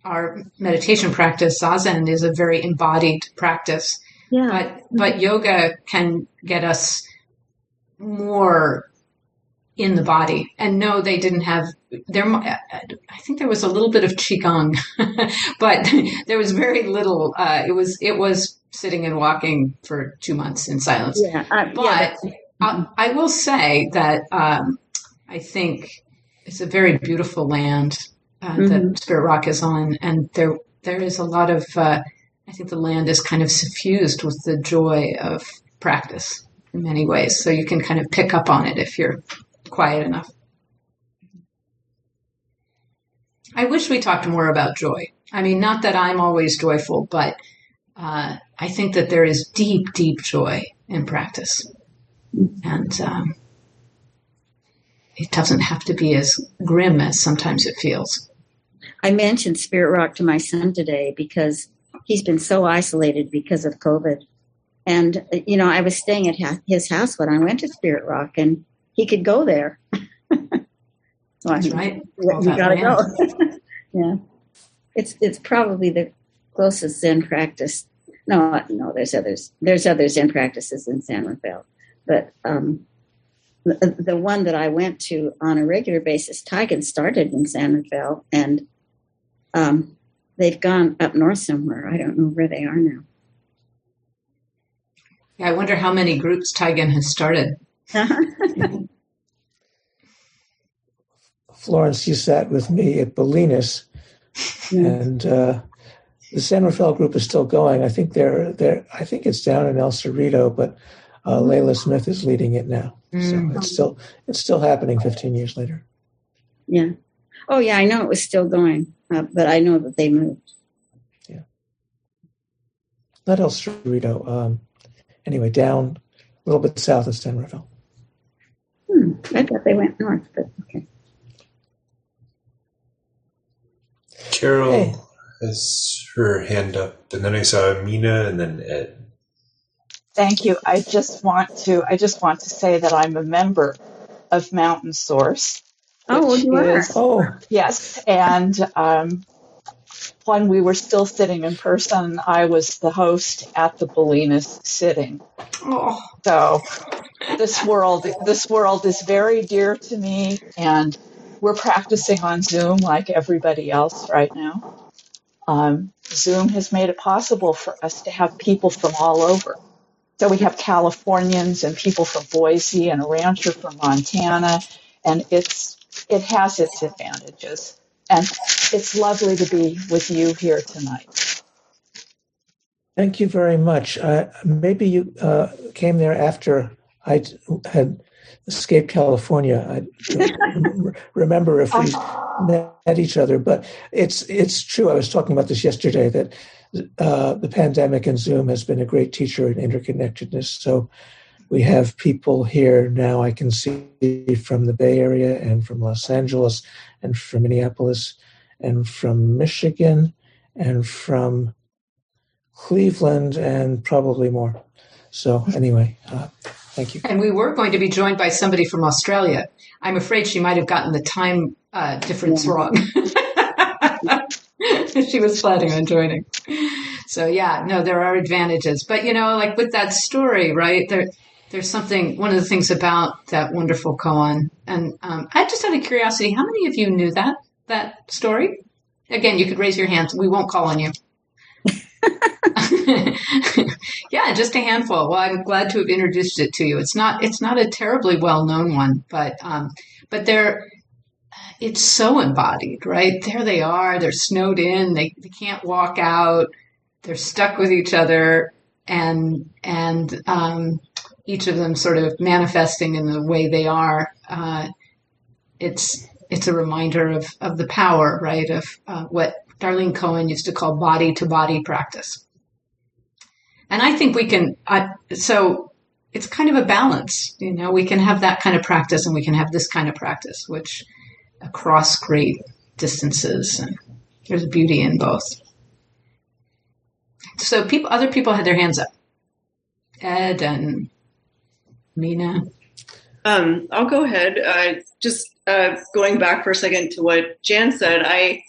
our meditation practice, zazen, is a very embodied practice. Yeah. But, but yoga can get us more in the body. And no, they didn't have there. I think there was a little bit of qigong, but there was very little. Uh, it was it was sitting and walking for two months in silence. Yeah, uh, but yeah, I, I, will say that um, I think it's a very beautiful land uh, mm-hmm. that Spirit Rock is on, and there there is a lot of. Uh, I think the land is kind of suffused with the joy of practice in many ways, so you can kind of pick up on it if you're quiet enough. I wish we talked more about joy. I mean, not that I'm always joyful, but uh, I think that there is deep, deep joy in practice, and um, it doesn't have to be as grim as sometimes it feels. I mentioned Spirit Rock to my son today because he's been so isolated because of COVID. And, you know, I was staying at his house when I went to Spirit Rock and he could go there. so That's I, right. You, you gotta go. yeah. It's, it's probably the closest Zen practice. No, no, there's others. There's other Zen practices in San Rafael, but um, the, one that I went to on a regular basis, Taigen started in San Rafael, and um, they've gone up north somewhere. I don't know where they are now. Yeah, I wonder how many groups Taigen has started. Florence, you sat with me at Bolinas, and uh, the San Rafael group is still going. I think they're there. I think it's down in El Cerrito, but uh, Layla Smith is leading it now. Mm. So it's still it's still happening 15 years later. Yeah. Oh yeah, I know it was still going, uh, but I know that they moved. Yeah. Not El Cerrito. Um, anyway, down a little bit south of San Rafael. Hmm. I thought they went north, but okay. Carol hey. has her hand up, and then I saw Mina, and then Ed. Thank you. I just want to I just want to say that I'm a member of Mountain Source. Oh, you is, are. Oh, yes. And um, when we were still sitting in person, I was the host at the Bolinas sitting. Oh. So this world this world is very dear to me, and we're practicing on Zoom like everybody else right now. Um, Zoom has made it possible for us to have people from all over. So we have Californians and people from Boise and a rancher from Montana, and it's it has its advantages. And it's lovely to be with you here tonight. Thank you very much. Uh, maybe you uh, came there after I had escaped California. I remember if we met each other, but it's it's true. I was talking about this yesterday that uh, the pandemic and Zoom has been a great teacher in interconnectedness. So we have people here now I can see from the Bay Area and from Los Angeles and from Minneapolis and from Michigan and from Cleveland and probably more. So anyway, uh, thank you. And we were going to be joined by somebody from Australia. I'm afraid she might have gotten the time uh, difference wrong. she was planning on joining. So yeah, no, there are advantages, but you know, like with that story, right? There, there's something. One of the things about that wonderful koan, and um, I just out of curiosity, how many of you knew that that story? Again, you could raise your hands. We won't call on you. yeah, just a handful. Well, I'm glad to have introduced it to you. It's not it's not a terribly well known one, but um, but they're it's so embodied, right? There they are. They're snowed in. They they can't walk out. They're stuck with each other, and and um, each of them sort of manifesting in the way they are. Uh, it's it's a reminder of of the power, right? Of uh, what Darlene Cohen used to call body to body practice. And I think we can. So it's kind of a balance, you know. We can have that kind of practice, and we can have this kind of practice, which across great distances, and there's beauty in both. So people, other people had their hands up. Ed and Mina? Um, I'll go ahead. Uh, just uh, going back for a second to what Jan said, I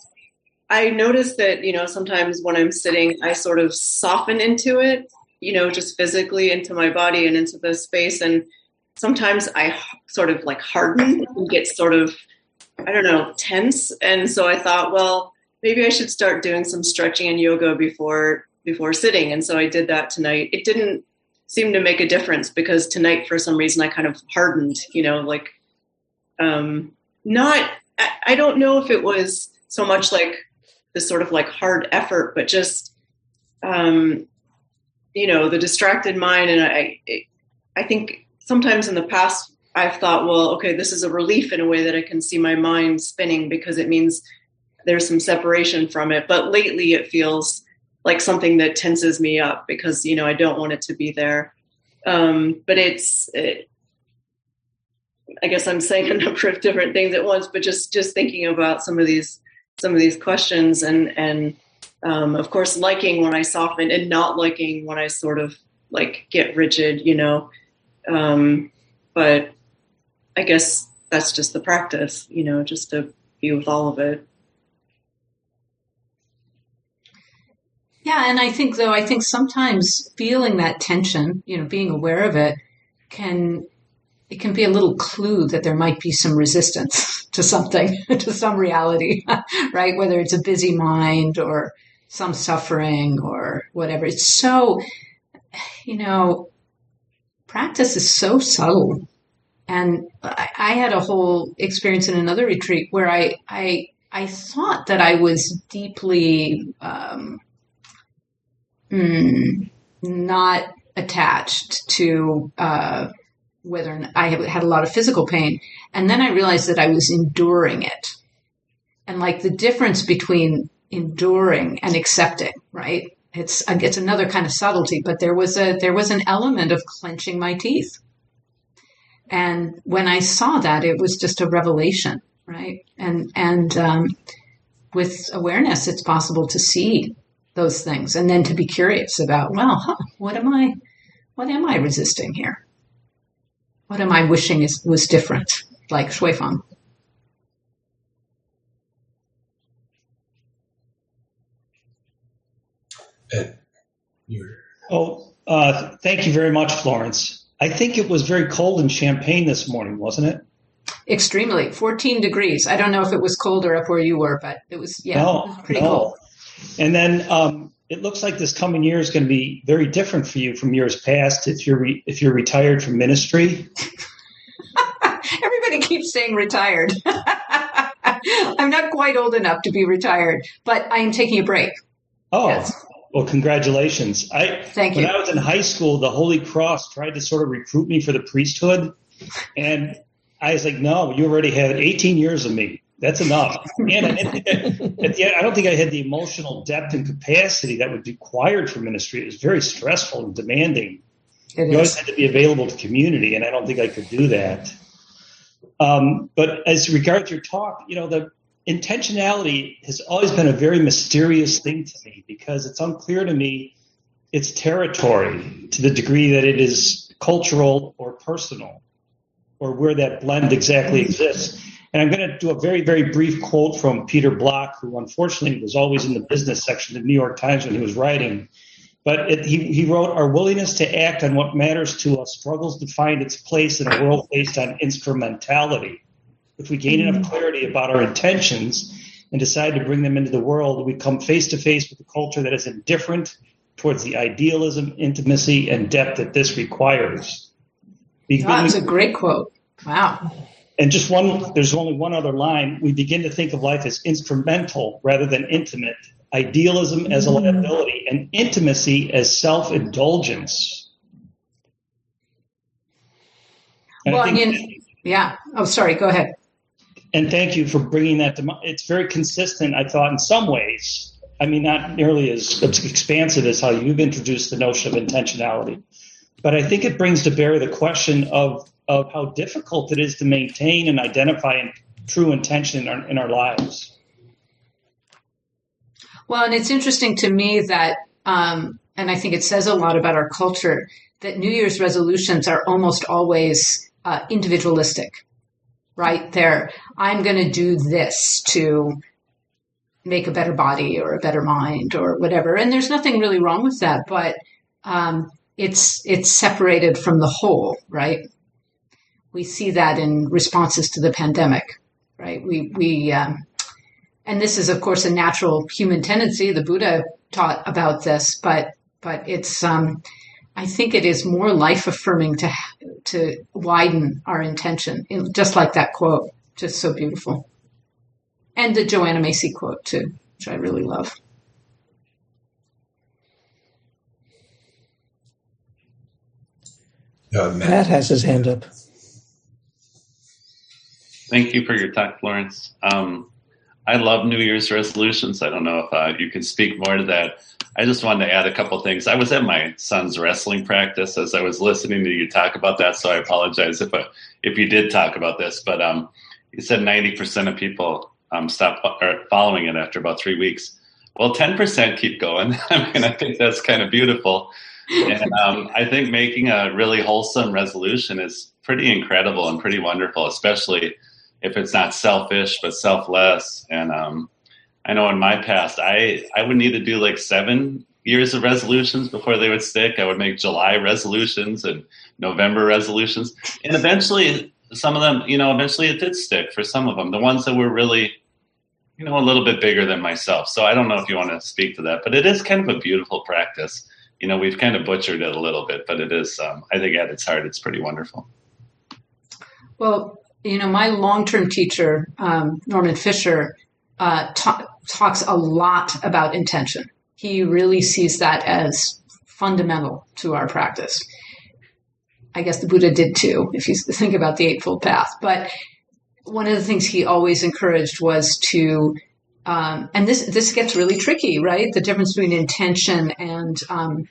I noticed that you know sometimes when I'm sitting, I sort of soften into it, you know, just physically into my body and into the space, and sometimes I sort of like harden and get sort of I don't know tense, and so I thought, well, maybe I should start doing some stretching and yoga before before sitting, and so I did that tonight. It didn't seem to make a difference because tonight for some reason I kind of hardened, you know, like um not I, I don't know if it was so much like this sort of like hard effort, but just um you know, the distracted mind. And I I think sometimes in the past I've thought, well, okay, this is a relief in a way that I can see my mind spinning because it means there's some separation from it. But lately it feels like something that tenses me up because you know I don't want it to be there. Um, but it's it, I guess I'm saying a number of different things at once, but just just thinking about some of these some of these questions and and um, of course liking when I soften and not liking when I sort of like get rigid, you know. Um, but I guess that's just the practice, you know, just to be with all of it. Yeah, and I think though I think sometimes feeling that tension, you know, being aware of it can it can be a little clue that there might be some resistance to something, to some reality, right? Whether it's a busy mind or some suffering or whatever. It's so, you know, practice is so subtle. And I, had a whole experience in another retreat where I, I, I thought that I was deeply um, mm, not attached to uh, whether I had a lot of physical pain. And then I realized that I was enduring it. And like the difference between enduring and accepting, right? It's it's another kind of subtlety, but there was a there was an element of clenching my teeth. And when I saw that, it was just a revelation, right? And and um, with awareness, it's possible to see those things and then to be curious about well huh, what am i what am i resisting here? What am i wishing is was different like shui feng Ed, oh uh, thank you very much florence i think it was very cold in Champaign this morning wasn't it extremely 14 degrees i don't know if it was colder up where you were but it was yeah no, it was pretty no. cold and then um, it looks like this coming year is going to be very different for you from years past. If you're re- if you're retired from ministry, everybody keeps saying retired. I'm not quite old enough to be retired, but I am taking a break. Oh, yes. Well, congratulations. I Thank you. when. I was in high school, the Holy Cross tried to sort of recruit me for the priesthood, and I was like, "No, you already had 18 years of me. That's enough." And I, didn't think I, at the end, I don't think I had the emotional depth and capacity that would be required for ministry. It was very stressful and demanding. It You always had to be available to community, and I don't think I could do that. Um, but as regards your talk, you know, the intentionality has always been a very mysterious thing to me because it's unclear to me its territory to the degree that it is cultural or personal, or where that blend exactly exists. And I'm going to do a very, very brief quote from Peter Block, who unfortunately was always in the business section of the New York Times when he was writing. But it, he, he wrote, Our willingness to act on what matters to us struggles to find its place in a world based on instrumentality. If we gain enough clarity about our intentions and decide to bring them into the world, we come face to face with a culture that is indifferent towards the idealism, intimacy, and depth that this requires. Wow, that's a great quote. Wow. and just one, there's only one other line. We begin to think of life as instrumental rather than intimate, idealism as a mm. liability, and intimacy as self indulgence. Well, I mean, yeah. Oh, sorry. Go ahead. And thank you for bringing that to mind. It's very consistent, I thought, in some ways. I mean, not nearly as expansive as how you've introduced the notion of intentionality, but I think it brings to bear the question of of how difficult it is to maintain and identify true intention in our, in our lives. Well, and it's interesting to me that, um, and I think it says a lot about our culture, that New Year's resolutions are almost always uh, individualistic, right? They're, I'm going to do this to make a better body or a better mind or whatever. And there's nothing really wrong with that, but um, it's it's separated from the whole, right? We see that in responses to the pandemic, right? We we um, and this is of course a natural human tendency the buddha taught about this but but it's um i think it is more life affirming to to widen our intention just like that quote just so beautiful and the joanna macy quote too which i really love Uh, Matt. Matt has his hand up. Thank you for your talk, Florence. Um, I love New Year's resolutions. I don't know if uh, you can speak more to that. I just wanted to add a couple things. I was at my son's wrestling practice as I was listening to you talk about that, so I apologize if uh, if you did talk about this. But um, you said ninety percent of people um, stop following it after about three weeks. Well, ten percent keep going. I mean, I think that's kind of beautiful, and um, I think making a really wholesome resolution is pretty incredible and pretty wonderful, especially if it's not selfish but selfless. And um, I know in my past, I I would need to do like seven years of resolutions before they would stick. I would make July resolutions and November resolutions, and eventually some of them, you know, eventually it did stick for some of them. The ones that were really, you know, a little bit bigger than myself. So I don't know if you want to speak to that, but it is kind of a beautiful practice. You know, we've kind of butchered it a little bit, but it is. Um, I think at its heart, it's pretty wonderful. Well, you know, my long-term teacher, um, Norman Fischer, uh, ta- talks a lot about intention. He really sees that as fundamental to our practice. I guess the Buddha did too, if you think about the Eightfold Path. But one of the things he always encouraged was to, um, and this this gets really tricky, right? The difference between intention and um,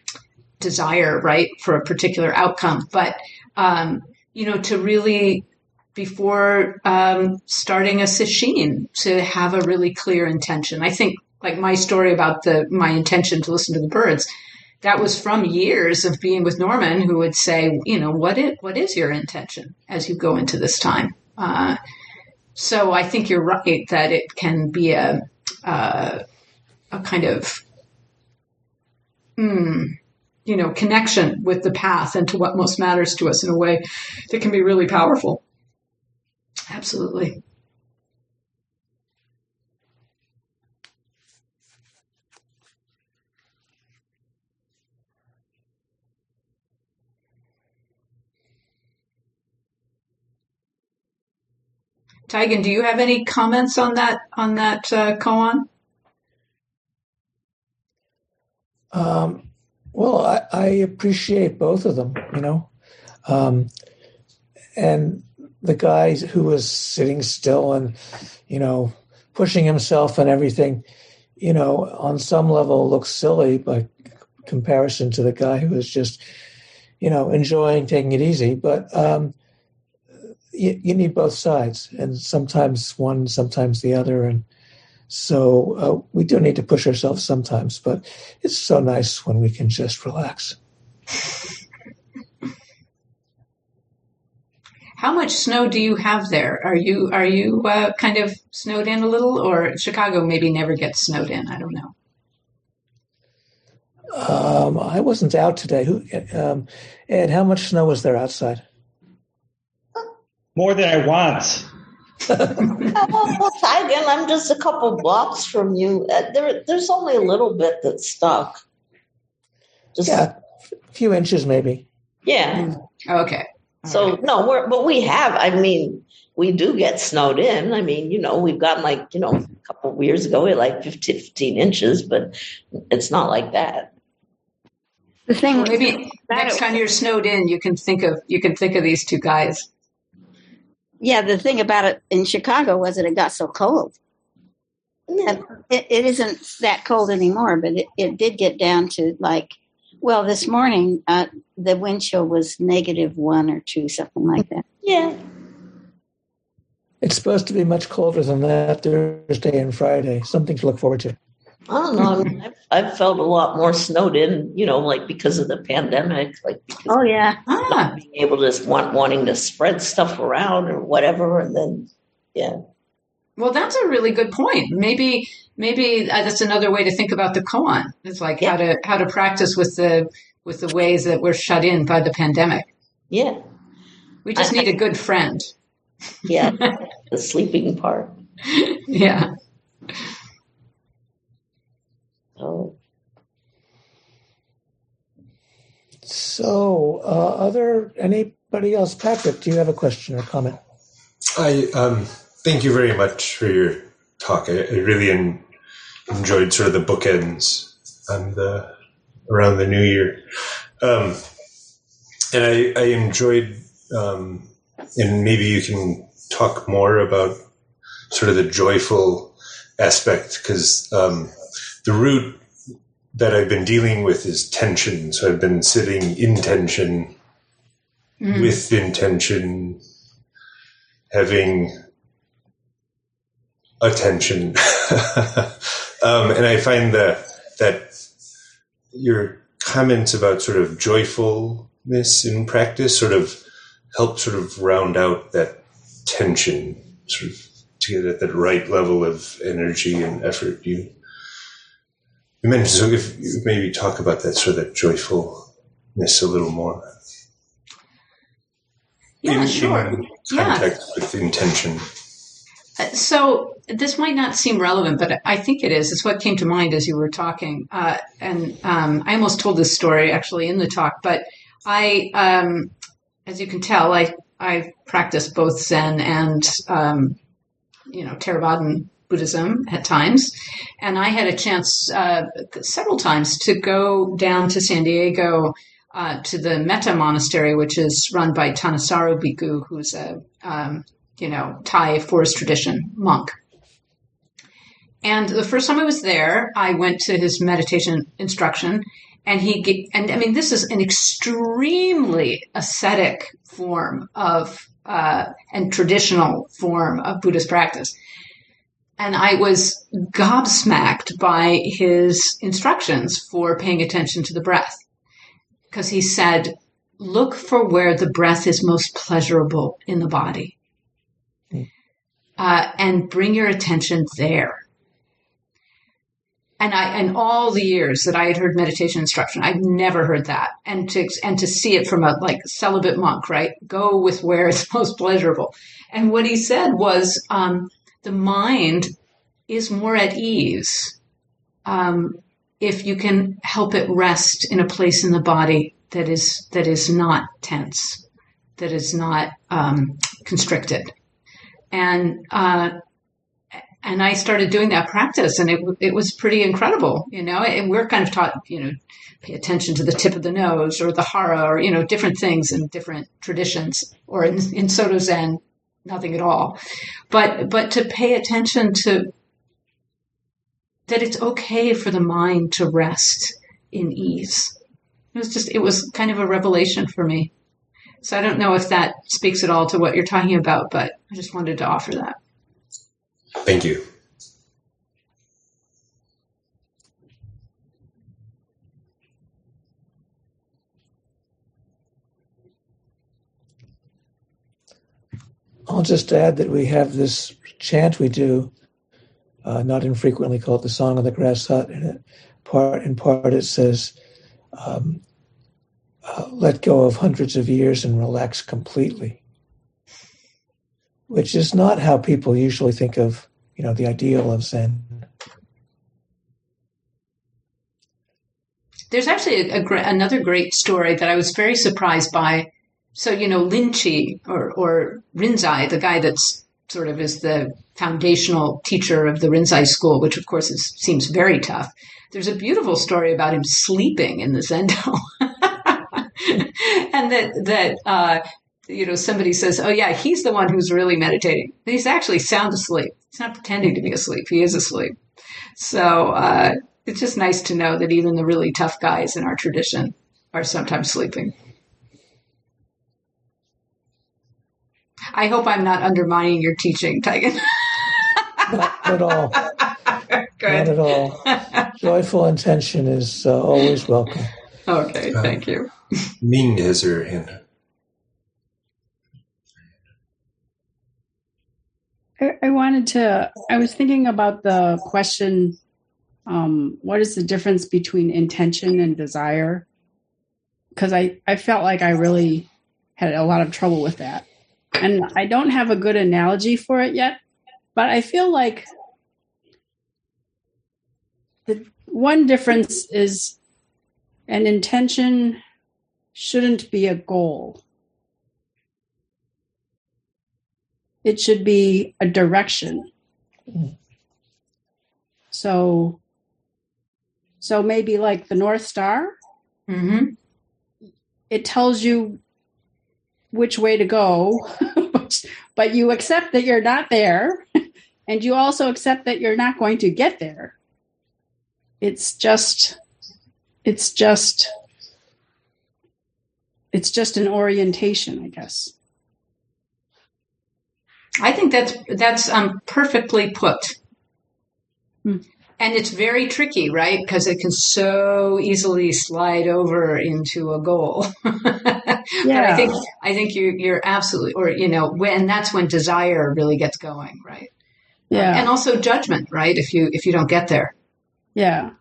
desire, right, for a particular outcome. But um, you know, to really before um, starting a sesshin to have a really clear intention. I think like my story about the my intention to listen to the birds, that was from years of being with Norman, who would say, you know, what is what is your intention as you go into this time? Uh, so I think you're right that it can be a uh, a kind of mm, you know connection with the path and to what most matters to us in a way that can be really powerful. Absolutely. Taigen, do you have any comments on that on that uh, koan? Um, well, I, I, appreciate both of them, you know. Um, and the guy who was sitting still and, you know, pushing himself and everything, you know, on some level looks silly by comparison to the guy who was just, you know, enjoying taking it easy. But um, you, you, need both sides, and sometimes one, sometimes the other, and so uh, we do need to push ourselves sometimes. But it's so nice when we can just relax. How much snow do you have there? Are you are you uh, kind of snowed in a little, or Chicago maybe never gets snowed in? I don't know. Um, I wasn't out today. Who, um, Ed? How much snow was there outside? More than I want. well, again, I'm just a couple blocks from you. Uh, there, there's only a little bit that's stuck. Just, yeah, a few inches maybe. Yeah. Okay. So no, we're but we have. I mean, we do get snowed in. I mean, you know, we've gotten like you know a couple of years ago we had like 15, 15 inches, but it's not like that. The thing, well, maybe next time you're snowed in, you can think of you can think of these two guys. Yeah, the thing about it in Chicago was that it got so cold. Yeah. It, it isn't that cold anymore, but it, it did get down to like well, this morning uh, the wind chill was negative one or two, something like that. Yeah. It's supposed to be much colder than that Thursday and Friday. Something to look forward to. I don't know. I mean, I've, I've, felt a lot more snowed in, you know, like because of the pandemic. Like, oh yeah, not being able to want wanting to spread stuff around or whatever, and then yeah. Well, that's a really good point. Maybe maybe uh, that's another way to think about the koan. It's like yeah. how to how to practice with the with the ways that we're shut in by the pandemic. Yeah, we just I, need a good friend. Yeah, the sleeping part. yeah. Oh. So, uh, other anybody else? Patrick, do you have a question or comment? I um thank you very much for your talk. I, I really en- enjoyed sort of the bookends and the around the new year, um, and I, I enjoyed. Um, and maybe you can talk more about sort of the joyful aspect because um, the root that I've been dealing with is tension. So I've been sitting in tension, mm. with intention, having attention. um, and I find that that your comments about sort of joyfulness in practice sort of help sort of round out that tension, sort of to get at that right level of energy and effort. You you mentioned so if you maybe talk about that sort of that joyfulness a little more. Yeah, in, sure. In contact yeah. with intention. So this might not seem relevant, but I think it is. It's what came to mind as you were talking. Uh, and um, I almost told this story actually in the talk, but I, um, as you can tell, I, I practice both Zen and, um, you know, Theravadan Buddhism at times. And I had a chance uh, several times to go down to San Diego uh, to the Metta Monastery, which is run by Thanissaro Bhikkhu, who's a, um, you know, Thai forest tradition monk. And the first time I was there, I went to his meditation instruction, and he and I mean this is an extremely ascetic form of uh, and traditional form of Buddhist practice. And I was gobsmacked by his instructions for paying attention to the breath. Because he said, look for where the breath is most pleasurable in the body. Uh, and bring your attention there and I, and all the years that I had heard meditation instruction, I'd never heard that. And to, and to see it from a like celibate monk, right? Go with where it's most pleasurable. And what he said was, um, the mind is more at ease, um, if you can help it rest in a place in the body that is, that is not tense, that is not, um, constricted. And, uh, and I started doing that practice, and it it was pretty incredible, you know. And we're kind of taught, you know, pay attention to the tip of the nose or the hara or you know different things in different traditions, or in, in Soto Zen, nothing at all. But but to pay attention to that it's okay for the mind to rest in ease. It was just it was kind of a revelation for me. So I don't know if that speaks at all to what you're talking about, but I just wanted to offer that. Thank you. I'll just add that we have this chant we do, uh, not infrequently called the Song of the Grass Hut. And it, part in part it says, um, uh, "Let go of hundreds of years and relax completely," which is not how people usually think of, you know, the ideal of Zen. There's actually a, a, another great story that I was very surprised by so you know Linchi or or Rinzai, the guy that's sort of is the foundational teacher of the Rinzai school, which of course is, seems very tough. There's a beautiful story about him sleeping in the Zendo, and that that uh, you know somebody says, "Oh yeah, he's the one who's really meditating." But he's actually sound asleep. He's not pretending to be asleep. He is asleep. So uh, it's just nice to know that even the really tough guys in our tradition are sometimes sleeping. I hope I'm not undermining your teaching, Taigen. not at all. Good. Not at all. Joyful intention is uh, always welcome. Okay, thank you. Ming has her hand. I, I wanted to, I was thinking about the question um, what is the difference between intention and desire? Because I, I felt like I really had a lot of trouble with that and I don't have a good analogy for it yet, but I feel like the one difference is an intention shouldn't be a goal. It should be a direction. So, so maybe like the North Star. Mm-hmm. It tells you which way to go, but you accept that you're not there, and you also accept that you're not going to get there. It's just, it's just, it's just an orientation, I guess. I think that's that's um, perfectly put. Hmm. And it's very tricky, right? Because it can so easily slide over into a goal. yeah. But I think I think you're you're absolutely, or you know, when that's when desire really gets going, right? Yeah. Um, and also judgment, right? If you if you don't get there. Yeah.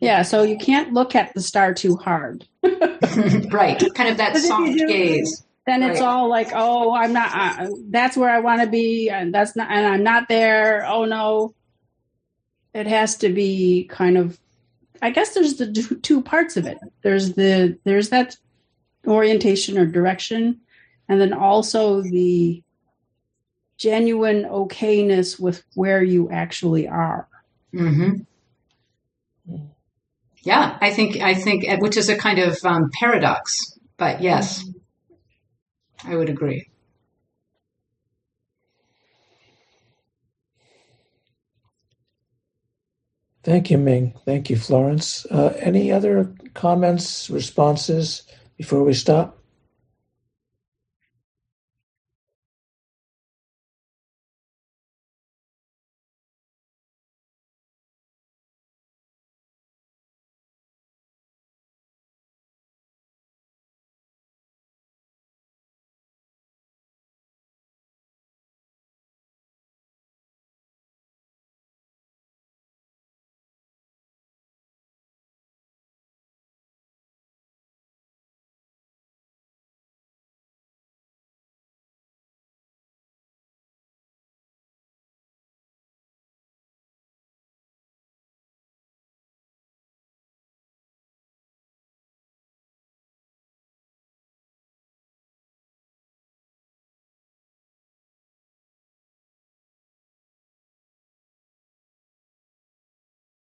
Yeah. So you can't look at the star too hard. right. Kind of that soft gaze. Then it's right. all like, oh, I'm not. Uh, that's where I want to be, and that's not, and I'm not there. Oh no it has to be kind of i guess there's the two parts of it there's the there's that orientation or direction and then also the genuine okayness with where you actually are mm-hmm. Yeah i think i think which is a kind of um, paradox but yes i would agree Thank you, Ming. Thank you, Florence. Uh, any other comments, responses before we stop?